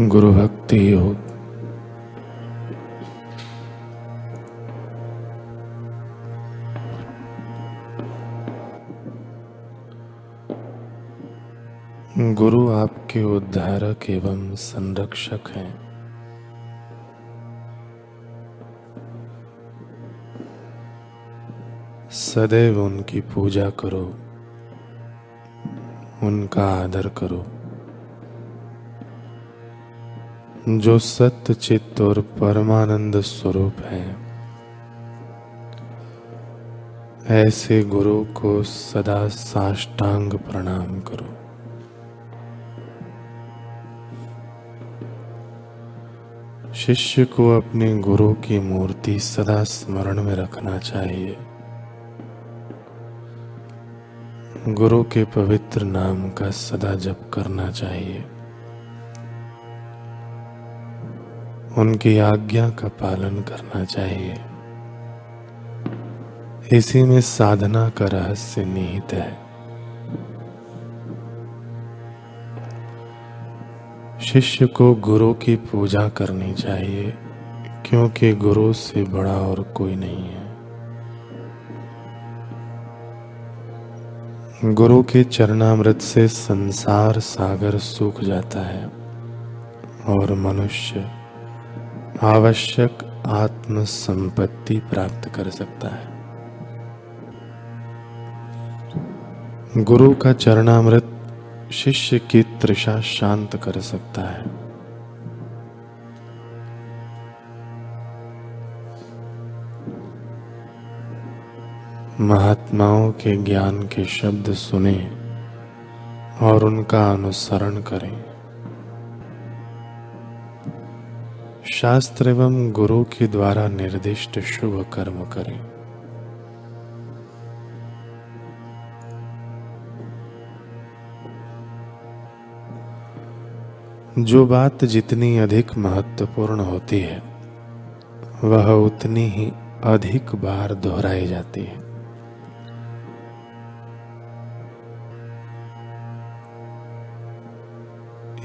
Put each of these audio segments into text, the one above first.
गुरु भक्ति योग। गुरु आपके उद्धारक एवं संरक्षक हैं। सदैव उनकी पूजा करो, उनका आदर करो। जो सत्य चित्त और परमानंद स्वरूप है। ऐसे गुरु को सदा साष्टांग प्रणाम करो। शिष्य को अपने गुरु की मूर्ति सदा स्मरण में रखना चाहिए। गुरु के पवित्र नाम का सदा जप करना चाहिए। उनकी आज्ञा का पालन करना चाहिए। इसी में साधना का रहस्य निहित है। शिष्य को गुरु की पूजा करनी चाहिए, क्योंकि गुरु से बड़ा और कोई नहीं है। गुरु के चरणामृत से संसार सागर सूख जाता है, और मनुष्य आवश्यक आत्म संपत्ति प्राप्त कर सकता है। गुरु का चरणामृत शिष्य की तृषा शांत कर सकता है। महात्माओं के ज्ञान के शब्द सुने और उनका अनुसरण करें। शास्त्र एवं गुरु के द्वारा निर्दिष्ट शुभ कर्म करें। जो बात जितनी अधिक महत्वपूर्ण होती है, वह उतनी ही अधिक बार दोहराई जाती है।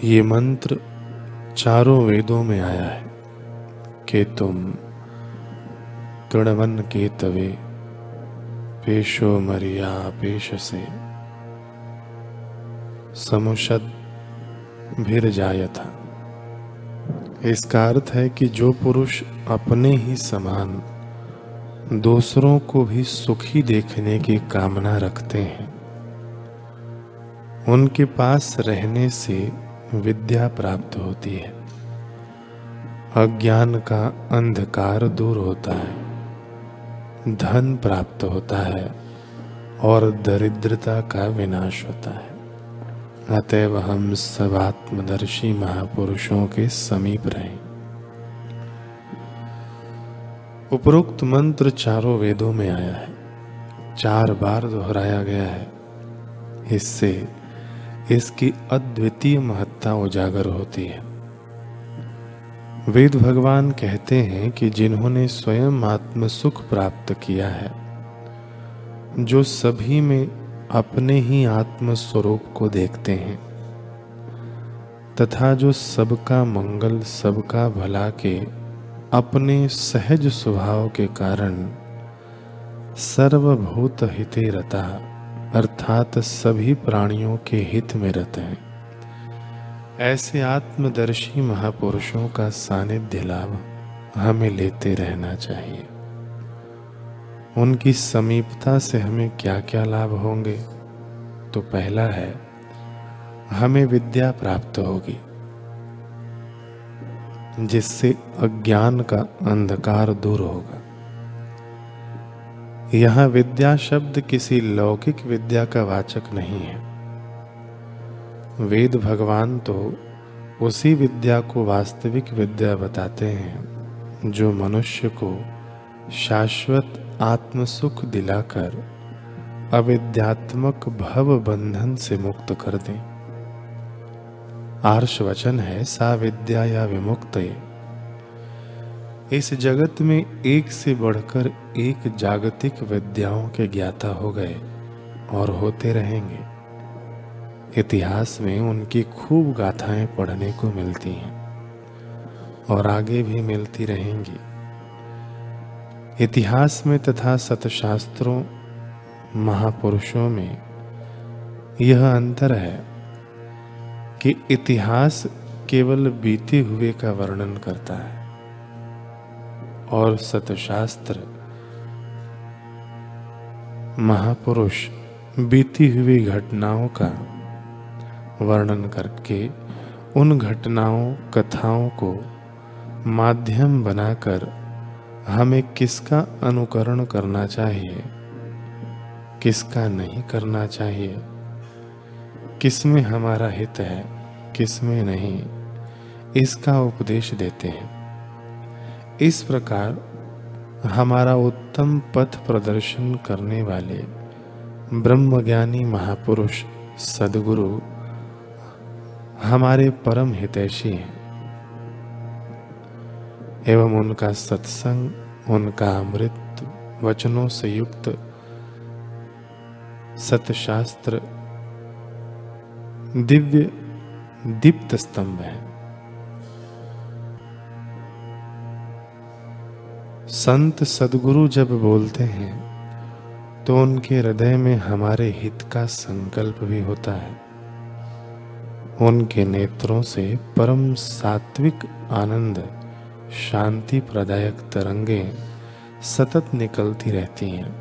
ये मंत्र चारों वेदों में आया है। कि तुम कृणवन के तवे पेशो मरिया पेश से समुषद भिर जाय था इसका अर्थ है कि जो पुरुष अपने ही समान दूसरों को भी सुखी देखने की कामना रखते हैं, उनके पास रहने से विद्या प्राप्त होती है। अज्ञान का अंधकार दूर होता है। धन प्राप्त होता है और दरिद्रता का विनाश होता है। अतएव हम सब आत्मदर्शी महापुरुषों के समीप रहें। उपरोक्त मंत्र चारों वेदों में आया है। चार बार दोहराया गया है। इससे इसकी अद्वितीय महत्ता उजागर होती है। वेद भगवान कहते हैं कि जिन्होंने स्वयं आत्म सुख प्राप्त किया है, जो सभी में अपने ही आत्म स्वरूप को देखते हैं, तथा जो सबका मंगल, सबका भला के अपने सहज स्वभाव के कारण सर्वभूत हिते रता, अर्थात सभी प्राणियों के हित में रहते हैं। ऐसे आत्मदर्शी महापुरुषों का सानिध्य लाभ हमें लेते रहना चाहिए। उनकी समीपता से हमें क्या क्या लाभ होंगे? तो पहला है, हमें विद्या प्राप्त होगी, जिससे अज्ञान का अंधकार दूर होगा। यहाँ विद्या शब्द किसी लौकिक विद्या का वाचक नहीं है। वेद भगवान तो उसी विद्या को वास्तविक विद्या बताते हैं, जो मनुष्य को शाश्वत आत्म सुख दिलाकर अविद्यात्मक भव बंधन से मुक्त कर दें। आर्ष वचन है, सा विद्या या विमुक्त इस जगत में एक से बढ़कर एक जागतिक विद्याओं के ज्ञाता हो गए और होते रहेंगे। इतिहास में उनकी खूब गाथाएँ पढ़ने को मिलती हैं और आगे भी मिलती रहेंगी। इतिहास में तथा सतशास्त्रों, महापुरुषों में यह अंतर है कि इतिहास केवल बीते हुए का वर्णन करता है और सतशास्त्र, महापुरुष बीती हुई घटनाओं का वर्णन करके उन घटनाओं, कथाओं को माध्यम बनाकर हमें किसका अनुकरण करना चाहिए, किसका नहीं करना चाहिए, किसमें हमारा हित है, किसमें नहीं, इसका उपदेश देते हैं। इस प्रकार हमारा उत्तम पथ प्रदर्शन करने वाले ब्रह्मज्ञानी महापुरुष सदगुरु हमारे परम हितैषी हैं। एवं उनका सत्संग, उनका अमृत, वचनों से युक्त सतशास्त्र दिव्य दीप्त स्तंभ है। संत सदगुरु जब बोलते हैं तो उनके हृदय में हमारे हित का संकल्प भी होता है। उनके नेत्रों से परम सात्विक आनंद, शांति प्रदायक तरंगे सतत निकलती रहती हैं।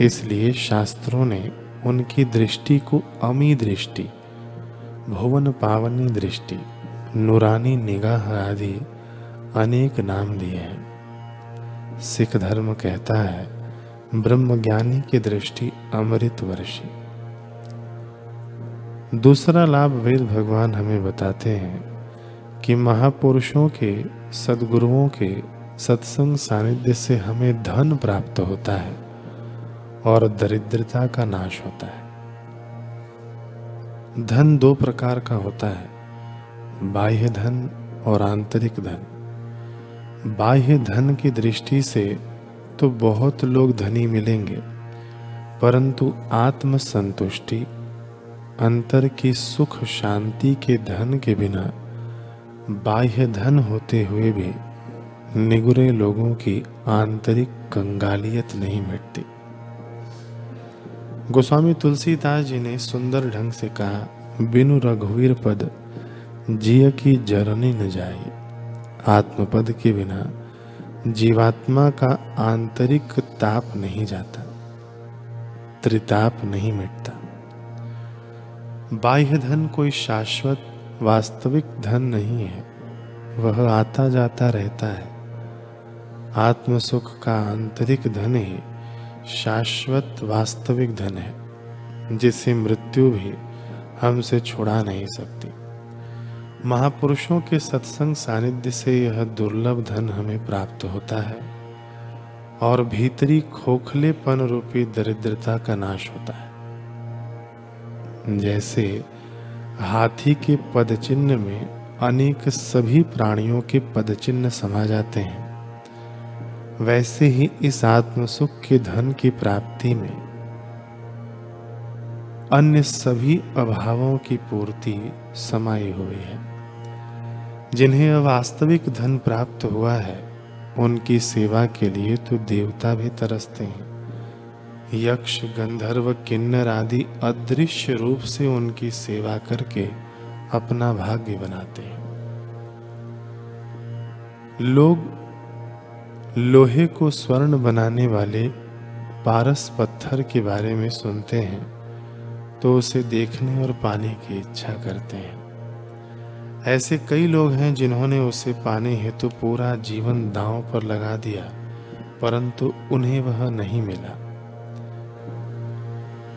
इसलिए शास्त्रों ने उनकी दृष्टि को अमी दृष्टि, भुवन पावनी दृष्टि, नूरानी निगाह आदि अनेक नाम दिए हैं। सिख धर्म कहता है, ब्रह्मज्ञानी की दृष्टि अमृत वर्षी दूसरा लाभ वेद भगवान हमें बताते हैं कि महापुरुषों के, सदगुरुओं के, सत्संग सानिध्य से हमें धन प्राप्त होता है और दरिद्रता का नाश होता है। धन दो प्रकार का होता है, बाह्य धन और आंतरिक धन। बाह्य धन की दृष्टि से तो बहुत लोग धनी मिलेंगे, परंतु आत्म संतुष्टि अंतर की सुख शांति के धन के बिना, बाह्य धन होते हुए भी निगुरे लोगों की आंतरिक कंगालियत नहीं मिटती। गोस्वामी तुलसीदास जी ने सुंदर ढंग से कहा, बिनु रघुवीर पद, जिय की जरनी न जाए। आत्मपद के बिना जीवात्मा का आंतरिक ताप नहीं जाता, त्रिताप नहीं मिटता। बाह्य धन कोई शाश्वत, वास्तविक धन नहीं है। वह आता जाता रहता है। आत्म सुख का आंतरिक धन ही शाश्वत, वास्तविक धन है जिसे मृत्यु भी हमसे छुड़ा नहीं सकती। महापुरुषों के सत्संग सानिध्य से यह दुर्लभ धन हमें प्राप्त होता है, और भीतरी खोखलेपन रूपी दरिद्रता का नाश होता है। जैसे हाथी के पद चिन्ह में अनेक सभी प्राणियों के पद चिन्ह समा जाते हैं। वैसे ही इस आत्म सुख के धन की प्राप्ति में अन्य सभी अभावों की पूर्ति समाई हुई है। जिन्हें वास्तविक धन प्राप्त हुआ है, उनकी सेवा के लिए तो देवता भी तरसते हैं। यक्ष, गंधर्व, किन्नर आदि अदृश्य रूप से उनकी सेवा करके अपना भाग्य बनाते हैं। लोग लोहे को स्वर्ण बनाने वाले पारस पत्थर के बारे में सुनते हैं तो उसे देखने और पाने की इच्छा करते हैं। ऐसे कई लोग हैं जिन्होंने उसे पाने हेतु तो पूरा जीवन दांव पर लगा दिया, परंतु उन्हें वह नहीं मिला।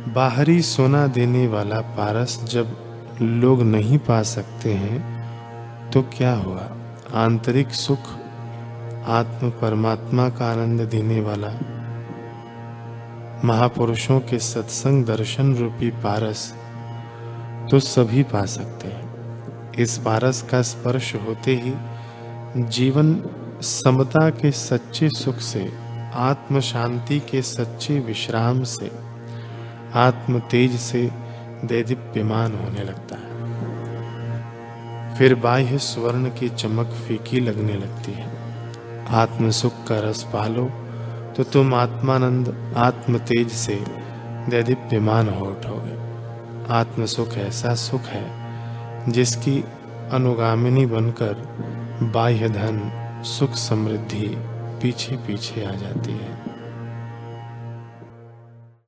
बाहरी सोना देने वाला पारस जब लोग नहीं पा सकते हैं तो क्या हुआ? आंतरिक सुख, आत्म परमात्मा का आनंद देने वाला महापुरुषों के सत्संग दर्शन रूपी पारस तो सभी पा सकते हैं। इस पारस का स्पर्श होते ही जीवन समता के सच्चे सुख से, आत्म शांति के सच्चे विश्राम से आत्म तेज से देदीप्यमान होने लगता है। फिर बाह्य स्वर्ण की चमक फीकी लगने लगती है। आत्म सुख का रस पालो तो तुम आत्मानंद, आत्म तेज से दैदीप्यमान हो उठोगे। आत्म सुख ऐसा सुख है, जिसकी अनुगामिनी बनकर बाह्य धन, सुख समृद्धि पीछे पीछे आ जाती है।